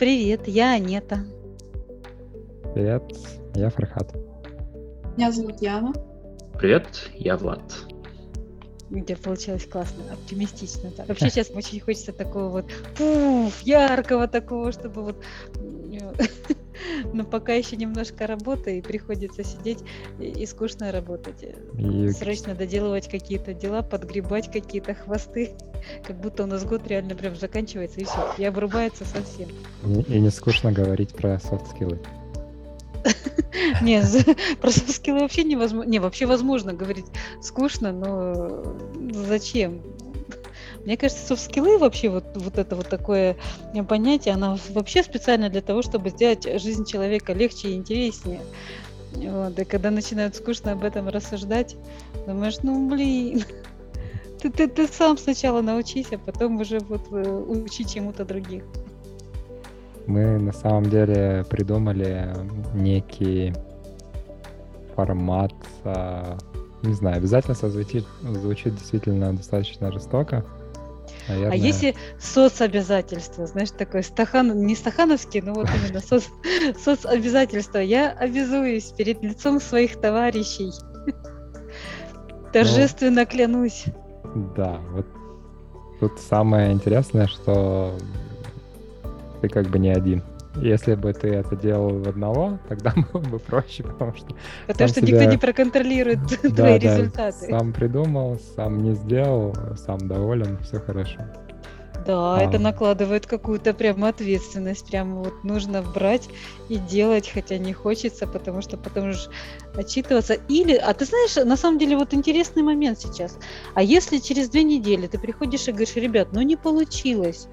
Привет, я Анета. Привет, я Фархат. Меня зовут Яна. Привет, я Влад. Где получилось классно, оптимистично. Да. Вообще сейчас очень хочется такого вот пуф, яркого такого, чтобы вот но пока еще немножко работы, и приходится сидеть и, скучно работать. И... Срочно доделывать какие-то дела, подгребать какие-то хвосты, как будто у нас год реально прям заканчивается, и все, и обрубается совсем. И, и не скучно говорить про софт-скиллы. Не, про софт-скиллы вообще невозможно. Не, вообще возможно говорить скучно, но зачем? Мне кажется, софт-скиллы вообще вот, вот это вот такое понятие, оно вообще специально для того, чтобы сделать жизнь человека легче и интереснее. Вот, и когда начинают скучно об этом рассуждать, думаешь, ну блин, ты, ты, ты сам сначала научись, а потом уже вот э, учи чему-то других. Мы на самом деле придумали некий формат, а, не знаю, обязательно звучит, звучит действительно достаточно жестоко, Наверное. А если соцобязательства, знаешь, такое стахан, не стахановский, но вот именно соц, соцобязательства. Я обязуюсь перед лицом своих товарищей. Торжественно клянусь. Да, вот тут самое интересное, что ты как бы не один. Если бы ты это делал в одного, тогда было бы проще, потому что... Потому что себя... никто не проконтролирует да, твои да, результаты. Сам придумал, сам не сделал, сам доволен, все хорошо. Да, а. это накладывает какую-то прямо ответственность. Прямо вот нужно брать и делать, хотя не хочется, потому что потом же отчитываться. Или, а ты знаешь, на самом деле вот интересный момент сейчас. А если через две недели ты приходишь и говоришь, ребят, ну не получилось,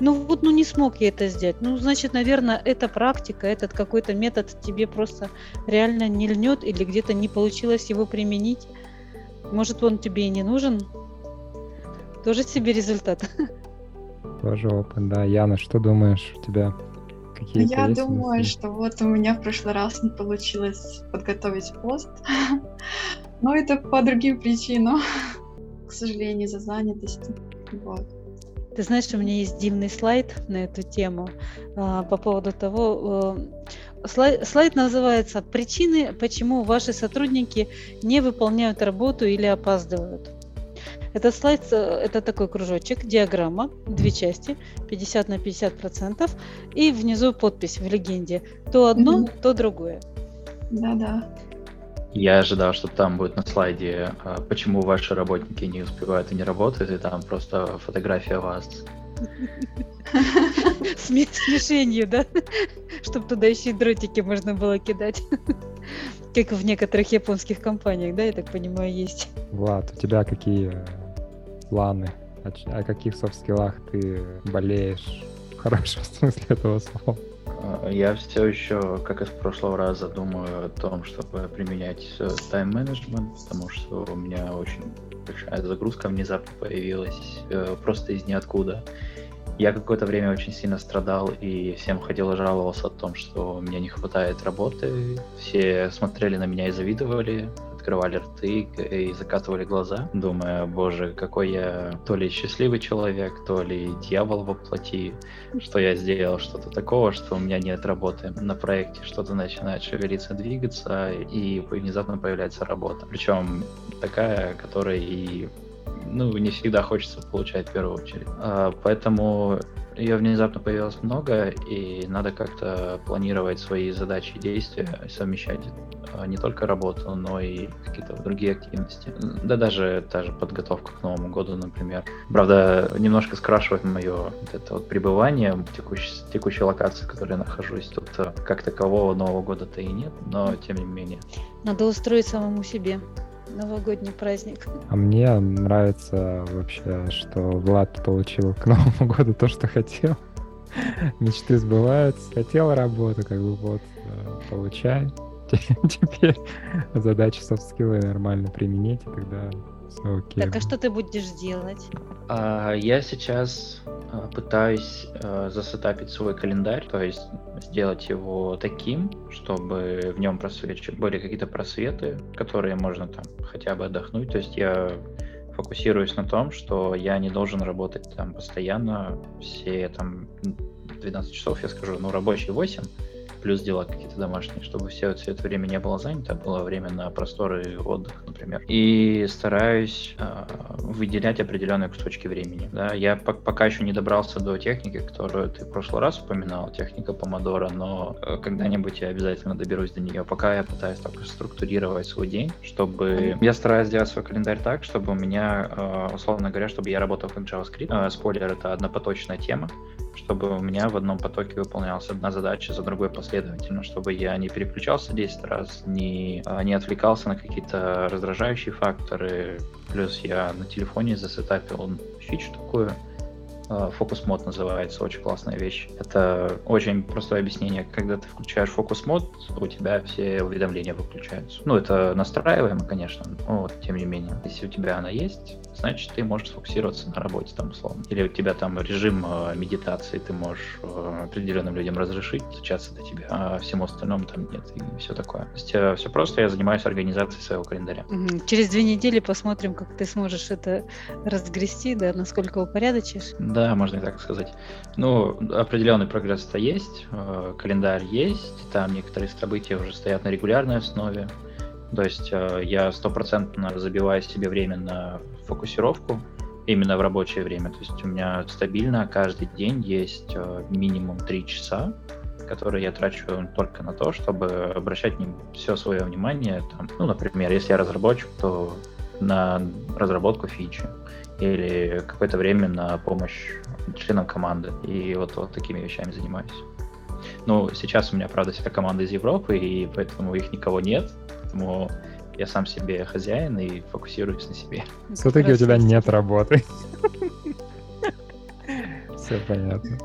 ну вот, ну не смог я это сделать. Ну, значит, наверное, эта практика, этот какой-то метод тебе просто реально не льнет или где-то не получилось его применить. Может, он тебе и не нужен. Тоже себе результат. Тоже опыт, да. Яна, что думаешь, у тебя какие Я думаю, что вот у меня в прошлый раз не получилось подготовить пост. Но это по другим причинам. К сожалению, за занятостью. Вот. Ты знаешь, у меня есть дивный слайд на эту тему а, по поводу того, э, слайд, слайд называется «Причины, почему ваши сотрудники не выполняют работу или опаздывают». Этот слайд э, это такой кружочек, диаграмма, две части, 50 на 50 процентов, и внизу подпись в легенде. То одно, mm-hmm. то другое. Да-да. Я ожидал, что там будет на слайде, а, почему ваши работники не успевают и не работают, и там просто фотография вас. С мишенью, да? Чтобы туда еще и дротики можно было кидать. Как в некоторых японских компаниях, да, я так понимаю, есть. Влад, у тебя какие планы? О, о каких софт-скиллах ты болеешь в хорошем смысле этого слова? А, я все еще, как и в прошлого раза, думаю о том, чтобы применять тайм-менеджмент, потому что у меня очень большая загрузка внезапно появилась э, просто из ниоткуда. Я какое-то время очень сильно страдал и всем ходил и жаловался о том, что меня не хватает работы. Все смотрели на меня и завидовали, открывали рты и закатывали глаза, думая, боже, какой я то ли счастливый человек, то ли дьявол во плоти, что я сделал что-то такого, что у меня нет работы на проекте, что-то начинает шевелиться, двигаться, и внезапно появляется работа. Причем такая, которая и ну, не всегда хочется получать в первую очередь. А, поэтому ее внезапно появилось много, и надо как-то планировать свои задачи и действия, совмещать а, не только работу, но и какие-то другие активности. Да даже та же подготовка к Новому году, например. Правда, немножко скрашивает мое вот это вот пребывание в текущей, текущей локации, в которой я нахожусь. Тут э, как такового Нового года-то и нет, но тем не менее. Надо устроить самому себе новогодний праздник. А мне нравится вообще, что Влад получил к Новому году то, что хотел. Мечты сбываются. Хотел работу, как бы вот, э, получай. Теперь задачи софт-скиллы нормально применить, и тогда окей. Так, а что ты будешь делать? А, я сейчас а, пытаюсь а, засетапить свой календарь, то есть сделать его таким, чтобы в нем просвеч... были какие-то просветы, которые можно там хотя бы отдохнуть. То есть я фокусируюсь на том, что я не должен работать там постоянно все там 12 часов, я скажу, ну, рабочий 8, плюс дела какие-то домашние, чтобы все, все это время не было занято, было время на просторы отдых, например. И стараюсь э, выделять определенные кусочки времени. Да? Я по пока еще не добрался до техники, которую ты в прошлый раз упоминал, техника помодора, но э, когда-нибудь я обязательно доберусь до нее. Пока я пытаюсь только структурировать свой день, чтобы... Я стараюсь сделать свой календарь так, чтобы у меня, э, условно говоря, чтобы я работал как JavaScript. Э, спойлер, это однопоточная тема чтобы у меня в одном потоке выполнялась одна задача за другой последовательно, чтобы я не переключался 10 раз, не, а, не отвлекался на какие-то раздражающие факторы. Плюс я на телефоне засетапил фичу такую, Фокус мод называется, очень классная вещь. Это очень простое объяснение. Когда ты включаешь фокус мод, у тебя все уведомления выключаются. Ну, это настраиваемо, конечно, но вот, тем не менее. Если у тебя она есть, значит, ты можешь сфокусироваться на работе там условно. Или у тебя там режим э, медитации, ты можешь э, определенным людям разрешить стучаться до тебя, а всему остальному там нет, и все такое. То есть э, все просто, я занимаюсь организацией своего календаря. Через две недели посмотрим, как ты сможешь это разгрести, да, насколько упорядочишь. Да, можно и так сказать. Ну, определенный прогресс-то есть, э, календарь есть, там некоторые события уже стоят на регулярной основе. То есть э, я стопроцентно забиваю себе время на фокусировку именно в рабочее время. То есть у меня стабильно каждый день есть э, минимум 3 часа, которые я трачу только на то, чтобы обращать все свое внимание. Там, ну, например, если я разработчик, то на разработку фичи или какое-то время на помощь членам команды. И вот, вот такими вещами занимаюсь. Ну, сейчас у меня, правда, вся команда из Европы, и поэтому их никого нет. Поэтому я сам себе хозяин и фокусируюсь на себе. Все-таки у тебя нет работы. Все понятно.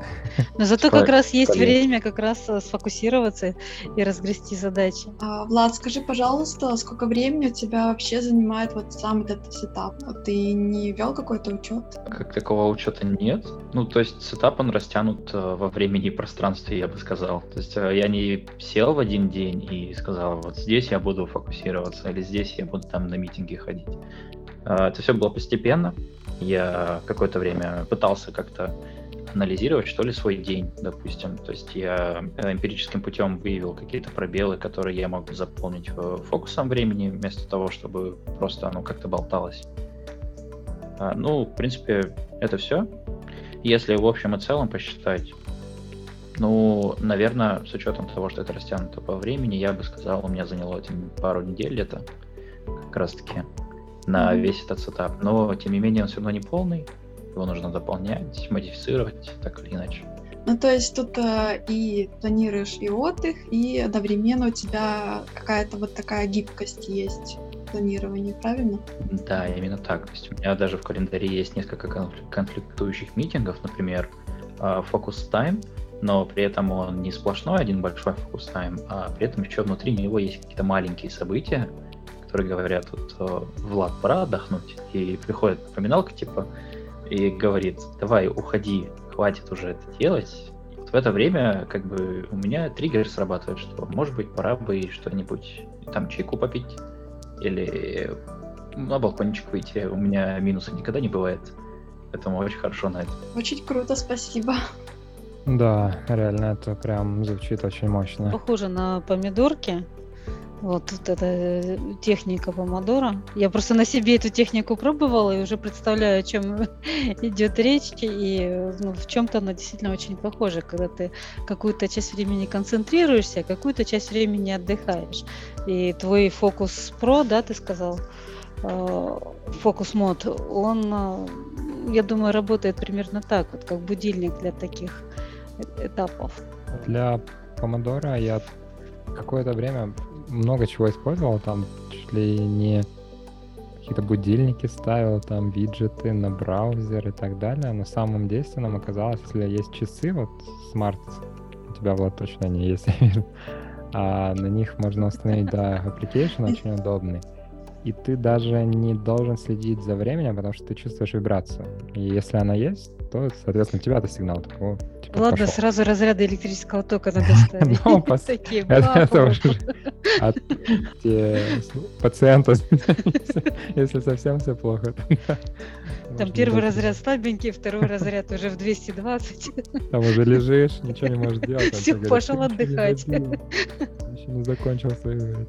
Но зато как раз есть время как раз э, сфокусироваться и разгрести задачи. А, Влад, скажи, пожалуйста, сколько времени у тебя вообще занимает вот сам этот setup? Ты не вел какой-то учет? Как такого учета нет. Ну, то есть setup он растянут э, во времени и пространстве, я бы сказал. То есть э, я не сел в один день и сказал, вот здесь я буду фокусироваться, или здесь я буду там на митинги ходить. Это все было постепенно. Я какое-то время пытался как-то анализировать, что ли, свой день, допустим. То есть я э, эмпирическим путем выявил какие-то пробелы, которые я могу заполнить фокусом времени, вместо того, чтобы просто оно как-то болталось. А, ну, в принципе, это все. Если в общем и целом посчитать, ну, наверное, с учетом того, что это растянуто по времени, я бы сказал, у меня заняло этим пару недель это как раз-таки на весь этот сетап. Но, тем не менее, он все равно не полный его нужно дополнять, модифицировать, так или иначе. Ну, то есть тут э, и планируешь и отдых, и одновременно у тебя какая-то вот такая гибкость есть в планировании, правильно? Да, именно так. То есть у меня даже в календаре есть несколько конфликтующих митингов, например, э, Focus Time, но при этом он не сплошной один большой Focus Time, а при этом еще внутри него есть какие-то маленькие события, которые говорят, вот, э, Влад, пора отдохнуть, и приходит напоминалка, типа, и говорит, давай, уходи, хватит уже это делать. И вот в это время как бы у меня триггер срабатывает, что может быть пора бы что-нибудь там чайку попить или на балкончик выйти. У меня минуса никогда не бывает. Поэтому очень хорошо на это. Очень круто, спасибо. Да, реально, это прям звучит очень мощно. Похоже на помидорки. Вот, вот эта э, техника помодора. Я просто на себе эту технику пробовала и уже представляю, о чем идет речь. И ну, в чем-то она действительно очень похожа, когда ты какую-то часть времени концентрируешься, а какую-то часть времени отдыхаешь. И твой фокус про, да, ты сказал, э, фокус мод, он, э, я думаю, работает примерно так, вот как будильник для таких этапов. Для помодора я какое-то время много чего использовал, там чуть ли не какие-то будильники ставил, там виджеты на браузер и так далее. На самом действенном оказалось, если есть часы, вот смарт, у тебя вот точно не есть, а на них можно установить, да, application очень удобный. И ты даже не должен следить за временем, потому что ты чувствуешь вибрацию. И если она есть, то, соответственно, у тебя-то сигнал такой, типа, Ладно, пошел. сразу разряды электрического тока надо ставить. Ну, Такие, это уже от пациента, если совсем все плохо. Там первый разряд слабенький, второй разряд уже в 220. Там уже лежишь, ничего не можешь делать. Все, пошел отдыхать. Еще не закончил свою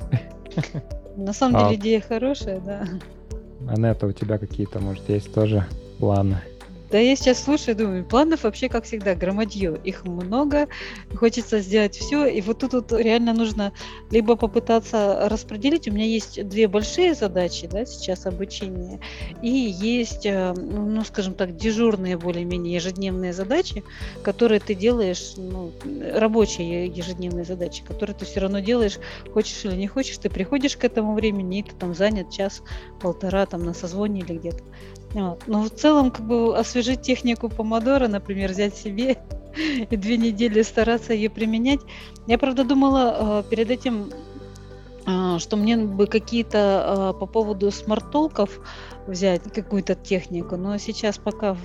На самом а деле идея хорошая, да. Анетта, у тебя какие-то, может, есть тоже планы? Да я сейчас слушаю, думаю, планов вообще, как всегда, громадье. Их много, хочется сделать все. И вот тут вот реально нужно либо попытаться распределить. У меня есть две большие задачи, да, сейчас обучение. И есть, э, ну, скажем так, дежурные более-менее ежедневные задачи, которые ты делаешь, ну, рабочие ежедневные задачи, которые ты все равно делаешь, хочешь или не хочешь. Ты приходишь к этому времени, и ты там занят час-полтора там на созвоне или где-то. Вот. Но в целом, как бы освежить технику помодора, например, взять себе и две недели стараться ее применять. Я, правда, думала э, перед этим, э, что мне бы какие-то э, по поводу смарт-толков взять какую-то технику, но сейчас пока,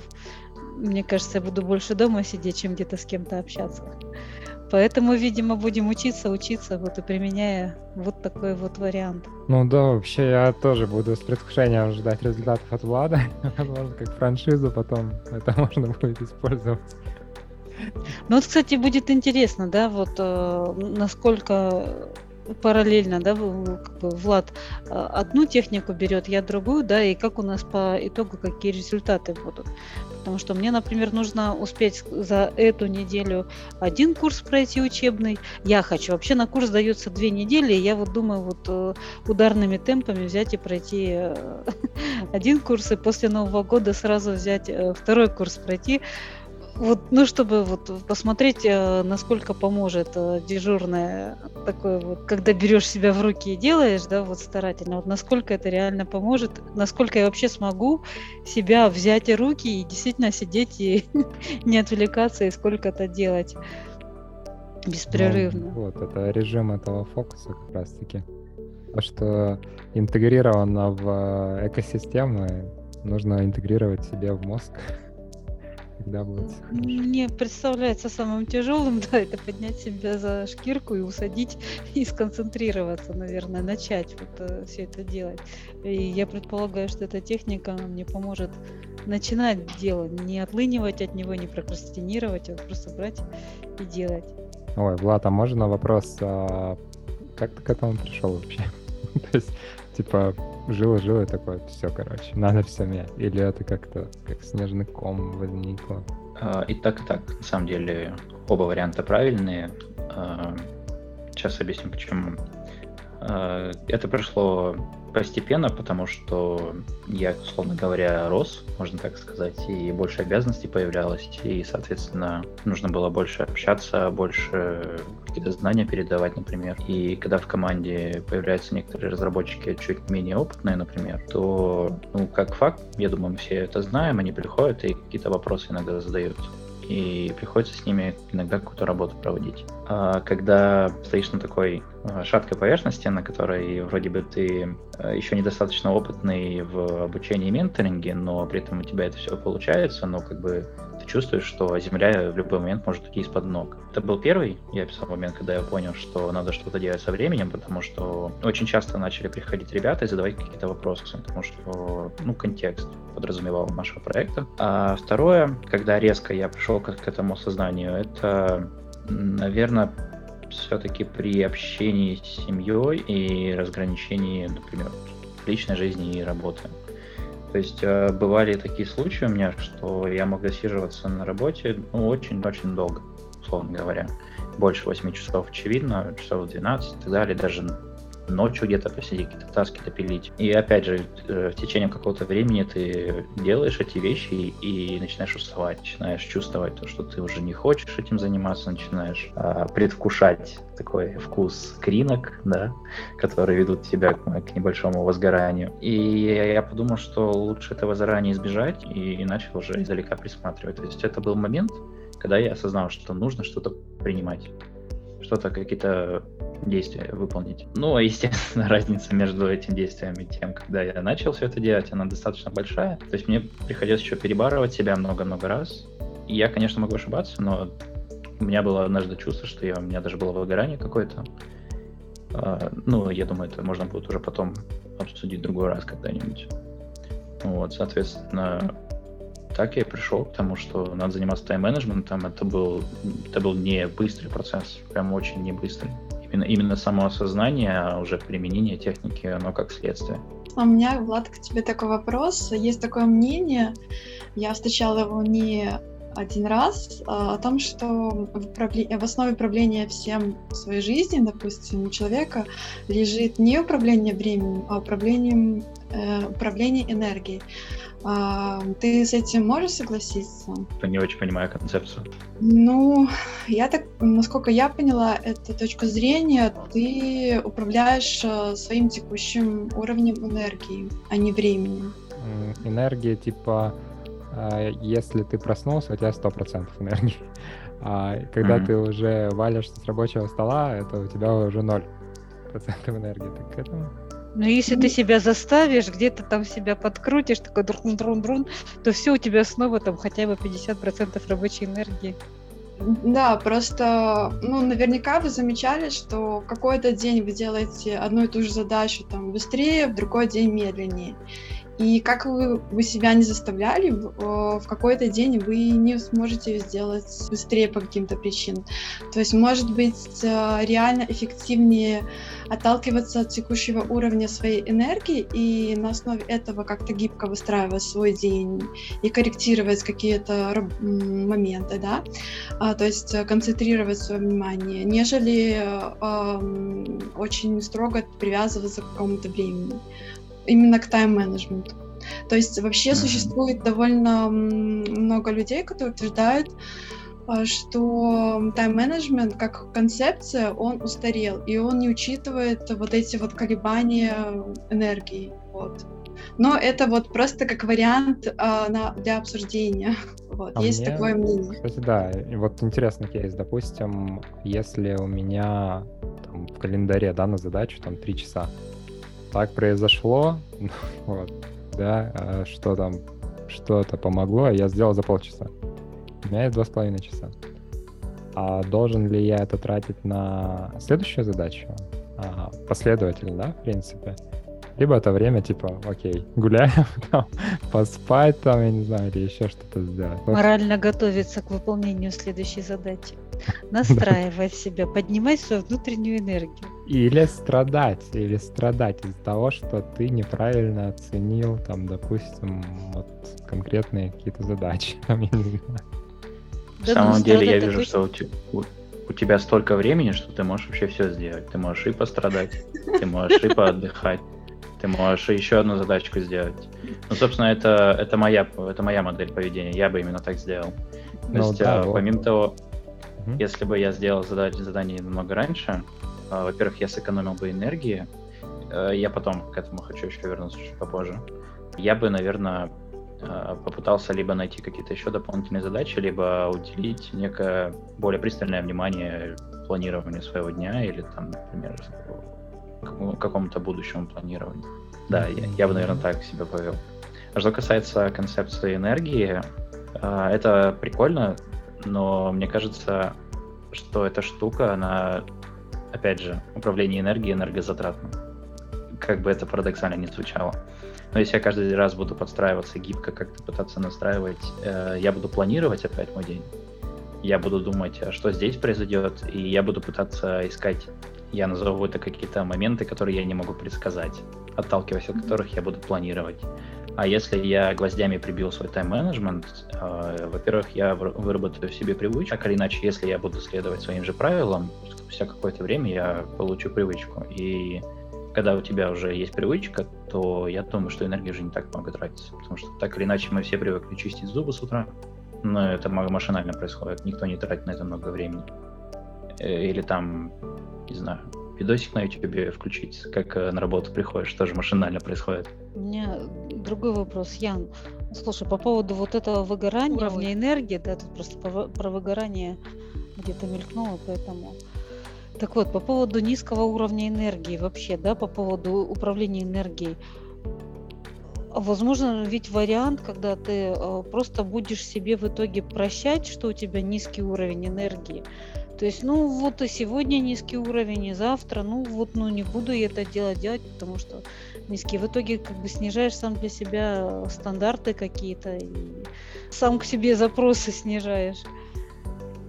мне кажется, я буду больше дома сидеть, чем где-то с кем-то общаться. Поэтому, видимо, будем учиться, учиться, вот и применяя вот такой вот вариант. Ну да, вообще я тоже буду с предвкушением ждать результатов от Влада. Возможно, как франшизу потом это можно будет использовать. Ну вот, кстати, будет интересно, да, вот э, насколько параллельно, да, как бы Влад а, одну технику берет, я другую, да, и как у нас по итогу какие результаты будут. Потому что мне, например, нужно успеть за эту неделю один курс пройти учебный. Я хочу. Вообще на курс дается две недели, и я вот думаю вот э, ударными темпами взять и пройти э, один курс, и после Нового года сразу взять э, второй курс пройти вот, ну, чтобы вот посмотреть, э, насколько поможет э, дежурное такое вот, когда берешь себя в руки и делаешь, да, вот старательно, вот насколько это реально поможет, насколько я вообще смогу себя взять в руки и действительно сидеть и не отвлекаться и сколько это делать беспрерывно. Ну, вот, это режим этого фокуса как раз-таки. То, что интегрировано в э, экосистемы, нужно интегрировать себе в мозг когда будет хорошо. Мне представляется самым тяжелым, да, это поднять себя за шкирку и усадить и сконцентрироваться, наверное, начать вот э, все это делать. И я предполагаю, что эта техника мне поможет начинать дело, не отлынивать от него, не прокрастинировать, а просто брать и делать. Ой, Влад, а можно вопрос, а как ты к этому пришел вообще? То есть, типа, жил-жил и такой, все, короче, надо все менять. Или это как-то как снежный ком возникло? А, и так, и так. На самом деле, оба варианта правильные. А, сейчас объясню, почему. А, это пришло постепенно, потому что я, условно говоря, рос, можно так сказать, и больше обязанностей появлялось, и, соответственно, нужно было больше общаться, больше какие-то знания передавать, например. И когда в команде появляются некоторые разработчики чуть менее опытные, например, то, ну, как факт, я думаю, мы все это знаем, они приходят и какие-то вопросы иногда задают и приходится с ними иногда какую-то работу проводить. А когда стоишь на такой а, шаткой поверхности, на которой вроде бы ты а, еще недостаточно опытный в обучении и менторинге, но при этом у тебя это все получается, но как бы ты чувствуешь, что земля в любой момент может уйти из-под ног. Это был первый, я писал момент, когда я понял, что надо что-то делать со временем, потому что очень часто начали приходить ребята и задавать какие-то вопросы, потому что, ну, контекст подразумевал нашего проекта. А второе, когда резко я пришел к, к этому осознанию, это, наверное, все-таки при общении с семьей и разграничении, например, личной жизни и работы. То есть э, бывали такие случаи у меня, что я мог засиживаться на работе ну, очень-очень долго, условно говоря. Больше 8 часов, очевидно, часов 12 и так далее, даже ночью где-то посидеть, какие-то таски допилить. И опять же, э, в течение какого-то времени ты делаешь эти вещи и, начинаешь уставать, начинаешь чувствовать то, что ты уже не хочешь этим заниматься, начинаешь а, предвкушать такой вкус кринок, да, которые ведут тебя к, к небольшому возгоранию. И я подумал, что лучше этого заранее избежать и, и начал уже издалека присматривать. То есть это был момент, когда я осознал, что нужно что-то принимать что-то, какие-то действия выполнить. Ну, а естественно, разница между этим действием и тем, когда я начал все это делать, она достаточно большая. То есть мне приходилось еще перебарывать себя много-много раз. И я, конечно, могу ошибаться, но у меня было однажды чувство, что я, у меня даже было выгорание какое-то. А, ну, я думаю, это можно будет уже потом обсудить в другой раз когда-нибудь. Вот, соответственно, так я и пришел к тому, что надо заниматься тайм-менеджментом. Это был, это был не быстрый процесс, прям очень не быстрый. Именно, именно само осознание, а уже применение техники, оно как следствие. А у меня, Влад, к тебе такой вопрос. Есть такое мнение, я встречала его не один раз а, о том, что в, основе управления всем в своей жизни, допустим, у человека лежит не управление временем, а управлением, э, управление энергией. А, ты с этим можешь согласиться? Я не очень понимаю концепцию. Ну, я так, насколько я поняла эту точку зрения, ты управляешь э, своим текущим уровнем энергии, а не временем. Энергия типа, если ты проснулся, у тебя 100% энергии. А когда mm-hmm. ты уже валишься с рабочего стола, это у тебя уже 0% энергии. Так к этому но если ты себя заставишь, где-то там себя подкрутишь, такой друн-друн-друн, то все у тебя снова там хотя бы 50% рабочей энергии. Да, просто, ну, наверняка вы замечали, что какой-то день вы делаете одну и ту же задачу там быстрее, в другой день медленнее. И как вы, вы себя не заставляли, в, в какой-то день вы не сможете сделать быстрее по каким-то причинам. То есть, может быть, э, реально эффективнее отталкиваться от текущего уровня своей энергии и на основе этого как-то гибко выстраивать свой день и корректировать какие-то моменты, да, а, то есть э, концентрировать свое внимание, нежели э, очень строго привязываться к какому-то времени именно к тайм-менеджменту. То есть вообще mm-hmm. существует довольно много людей, которые утверждают, а, что тайм-менеджмент как концепция, он устарел, и он не учитывает вот эти вот колебания энергии. Вот. Но это вот просто как вариант а, на, для обсуждения. Вот, а есть мне, такое мнение. Кстати, да, и вот интересный кейс. Допустим, если у меня там, в календаре да, на задачу там 3 часа, так произошло, вот, да, а что там, что-то помогло, я сделал за полчаса. У меня есть два с половиной часа. А должен ли я это тратить на следующую задачу? А, последовательно, да, в принципе? Либо это время, типа, окей, гуляем, там, поспать, там, я не знаю, или еще что-то сделать. Морально готовиться к выполнению следующей задачи. Настраивать себя, поднимать свою внутреннюю энергию. Или страдать, или страдать из-за того, что ты неправильно оценил, там, допустим, вот конкретные какие-то задачи. Там, я не знаю. В самом деле я вижу, что у, у тебя столько времени, что ты можешь вообще все сделать. Ты можешь и пострадать, ты можешь и поотдыхать, ты можешь еще одну задачку сделать. Ну, собственно, это, это, моя, это моя модель поведения. Я бы именно так сделал. То ну, есть, да, а, вот. помимо того, угу. если бы я сделал задать, задание намного раньше, а, во-первых, я сэкономил бы энергии. А, я потом к этому хочу еще вернуться чуть попозже. Я бы, наверное, а, попытался либо найти какие-то еще дополнительные задачи, либо уделить некое более пристальное внимание планированию своего дня или там, например, какому-то будущему планированию. Да, я, я бы, наверное, так себя повел. А что касается концепции энергии, а, это прикольно, но мне кажется, что эта штука, она, опять же, управление энергией энергозатратно. Как бы это парадоксально не звучало. Но если я каждый раз буду подстраиваться гибко, как-то пытаться настраивать, э, я буду планировать опять мой день. Я буду думать, а что здесь произойдет, и я буду пытаться искать я назову это какие-то моменты, которые я не могу предсказать, отталкиваясь от которых я буду планировать. А если я гвоздями прибил свой тайм-менеджмент, э, во-первых, я выработаю в себе привычку, так или иначе, если я буду следовать своим же правилам, спустя какое-то время я получу привычку. И когда у тебя уже есть привычка, то я думаю, что энергия уже не так много тратится. Потому что так или иначе мы все привыкли чистить зубы с утра, но это машинально происходит, никто не тратит на это много времени. Э, или там не знаю, видосик на YouTube включить, как э, на работу приходишь, тоже машинально происходит. У меня другой вопрос, Ян. Слушай, по поводу вот этого выгорания, уровня энергии, да, тут просто про, про выгорание где-то мелькнуло, поэтому Так вот, по поводу низкого уровня энергии вообще, да, по поводу управления энергией. Возможно, ведь вариант, когда ты э, просто будешь себе в итоге прощать, что у тебя низкий уровень энергии. То есть, ну вот и сегодня низкий уровень, и завтра, ну вот, ну не буду я это делать, делать, потому что низкий. В итоге как бы снижаешь сам для себя стандарты какие-то и сам к себе запросы снижаешь.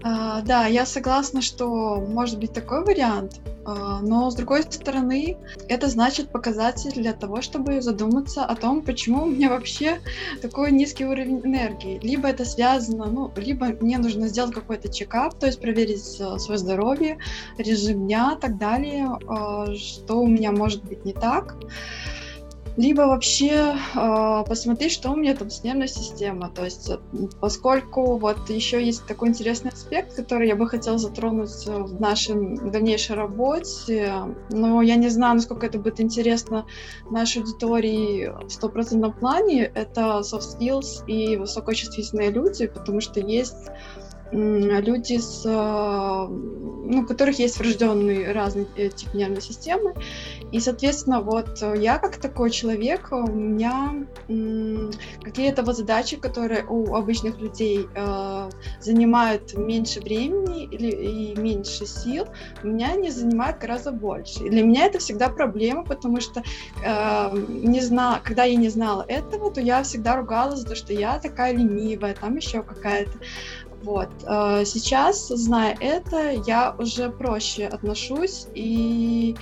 А, да, я согласна, что может быть такой вариант, но с другой стороны, это значит показатель для того, чтобы задуматься о том, почему у меня вообще такой низкий уровень энергии. Либо это связано, ну, либо мне нужно сделать какой-то чекап, то есть проверить а, свое здоровье, режим дня и так далее, а, что у меня может быть не так либо вообще э, посмотреть, что у меня там с нервной системой. То есть, поскольку вот еще есть такой интересный аспект, который я бы хотела затронуть в нашей дальнейшей работе, но я не знаю, насколько это будет интересно нашей аудитории в стопроцентном плане, это soft skills и высокочувствительные люди, потому что есть люди, с, ну, у которых есть врожденный разный э, тип нервной системы. И, соответственно, вот я как такой человек, у меня какие-то вот задачи, которые у обычных людей э, занимают меньше времени или, и меньше сил, у меня они занимают гораздо больше. И для меня это всегда проблема, потому что э, не зна... когда я не знала этого, то я всегда ругалась за то, что я такая ленивая, там еще какая-то. Вот. Э, сейчас, зная это, я уже проще отношусь и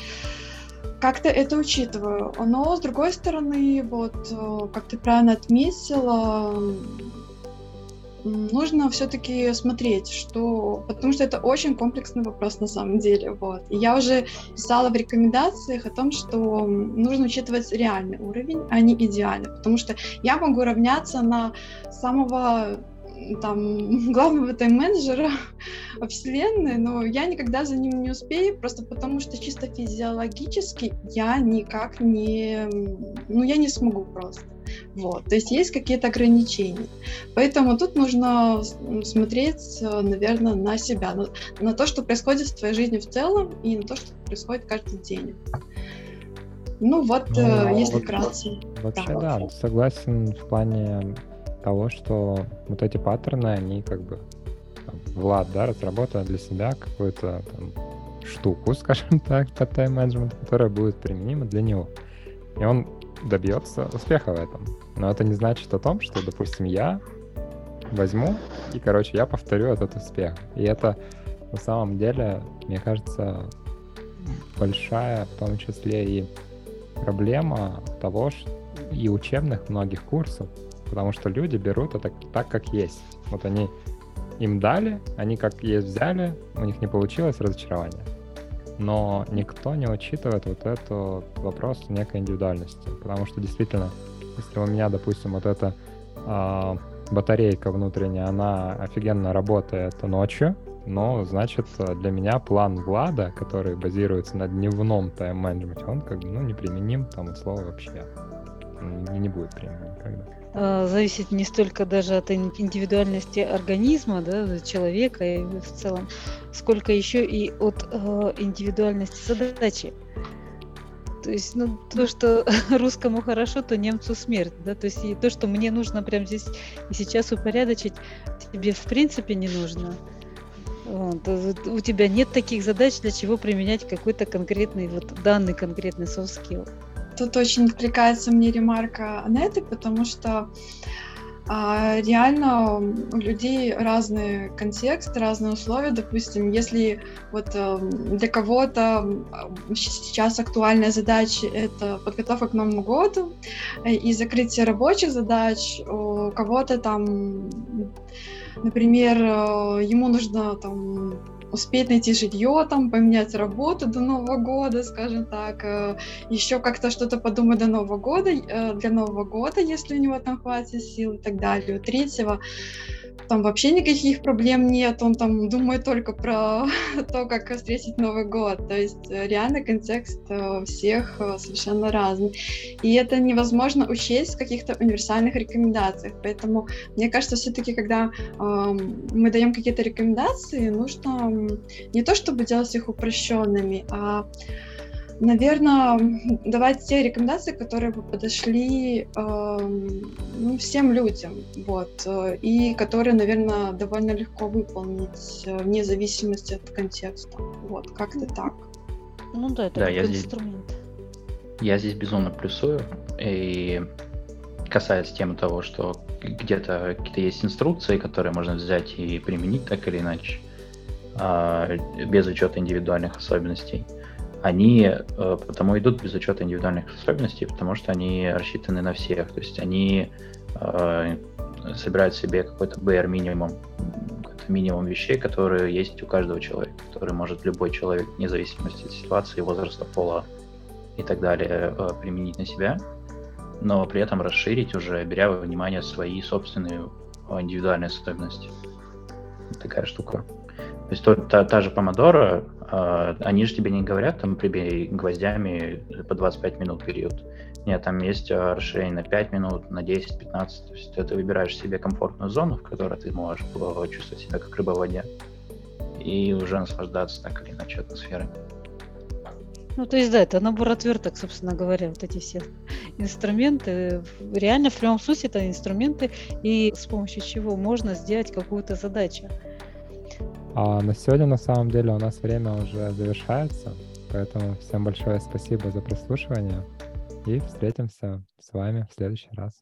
как-то это учитываю. Но, с другой стороны, вот, э, как ты правильно отметила, нужно все-таки смотреть, что, потому что это очень комплексный вопрос на самом деле, вот. И я уже писала в рекомендациях о том, что нужно учитывать реальный уровень, а не идеальный, потому что я могу равняться на самого там главного тайм-менеджера вселенной, но я никогда за ним не успею, просто потому что чисто физиологически я никак не, ну я не смогу просто. Вот, то есть есть какие-то ограничения. Поэтому тут нужно смотреть, наверное, на себя, на, на то, что происходит в твоей жизни в целом, и на то, что происходит каждый день. Ну вот, ну, э, если вот, вкратце. Вообще, да. да, согласен в плане того, что вот эти паттерны, они как бы Влад, да, разработал для себя какую-то там, штуку, скажем так, по тайм-менеджменту, которая будет применима для него. И он добьется успеха в этом. Но это не значит о том, что, допустим, я возьму и, короче, я повторю этот успех. И это на самом деле, мне кажется, большая, в том числе и проблема того, что и учебных многих курсов, потому что люди берут это так, как есть. Вот они им дали, они как есть взяли, у них не получилось разочарование. Но никто не учитывает вот этот вопрос некой индивидуальности, потому что действительно, если у меня, допустим, вот эта э, батарейка внутренняя, она офигенно работает ночью, но, значит, для меня план Влада, который базируется на дневном тайм-менеджменте, он как бы, ну, неприменим там от слова вообще. Не, не будет применим никогда. А, зависит не столько даже от индивидуальности организма, да, человека и в целом, сколько еще и от э, индивидуальности задачи. То есть, ну, то, что русскому хорошо, то немцу смерть, да, то есть и то, что мне нужно прямо здесь и сейчас упорядочить, тебе в принципе не нужно. Вот. У тебя нет таких задач, для чего применять какой-то конкретный, вот данный конкретный soft skill. Тут очень откликается мне ремарка Анеты, потому что а, реально у людей разный контекст, разные условия. Допустим, если вот э, для кого-то сейчас актуальная задача — это подготовка к Новому году э, и закрытие рабочих задач, у кого-то там, например, э, ему нужно там успеть найти жилье, там, поменять работу до Нового года, скажем так, э, еще как-то что-то подумать до Нового года, э, для Нового года, если у него там хватит сил и так далее. Третьего там вообще никаких проблем нет, он там думает только про то, как встретить Новый год. То есть э, реально контекст э, всех э, совершенно разный. И это невозможно учесть в каких-то универсальных рекомендациях. Поэтому мне кажется, все-таки, когда э, мы даем какие-то рекомендации, нужно не то чтобы делать их упрощенными, а Наверное, давать те рекомендации, которые бы подошли э, ну, всем людям, вот, э, и которые, наверное, довольно легко выполнить э, вне зависимости от контекста, вот, как-то так. Ну да, это да, я здесь, инструмент. Я здесь безумно плюсую, и касается темы того, что где-то какие-то есть инструкции, которые можно взять и применить так или иначе, а, без учета индивидуальных особенностей они э, потому идут без учета индивидуальных особенностей, потому что они рассчитаны на всех. То есть они э, собирают себе какой-то bare минимум, какой-то минимум вещей, которые есть у каждого человека, который может любой человек, вне зависимости от ситуации, возраста, пола и так далее, э, применить на себя, но при этом расширить уже, беря во внимание свои собственные индивидуальные особенности. Такая штука. То есть та, та же помодоро, э, они же тебе не говорят, там, прибей гвоздями по 25 минут период. Нет, там есть а, расширение на 5 минут, на 10-15. То есть ты выбираешь себе комфортную зону, в которой ты можешь чувствовать себя как рыба в воде. И уже наслаждаться так или иначе атмосферой. Ну, то есть, да, это набор отверток, собственно говоря, вот эти все инструменты. Реально, в прямом смысле, это инструменты, и с помощью чего можно сделать какую-то задачу. А на сегодня, на самом деле, у нас время уже завершается. Поэтому всем большое спасибо за прослушивание. И встретимся с вами в следующий раз.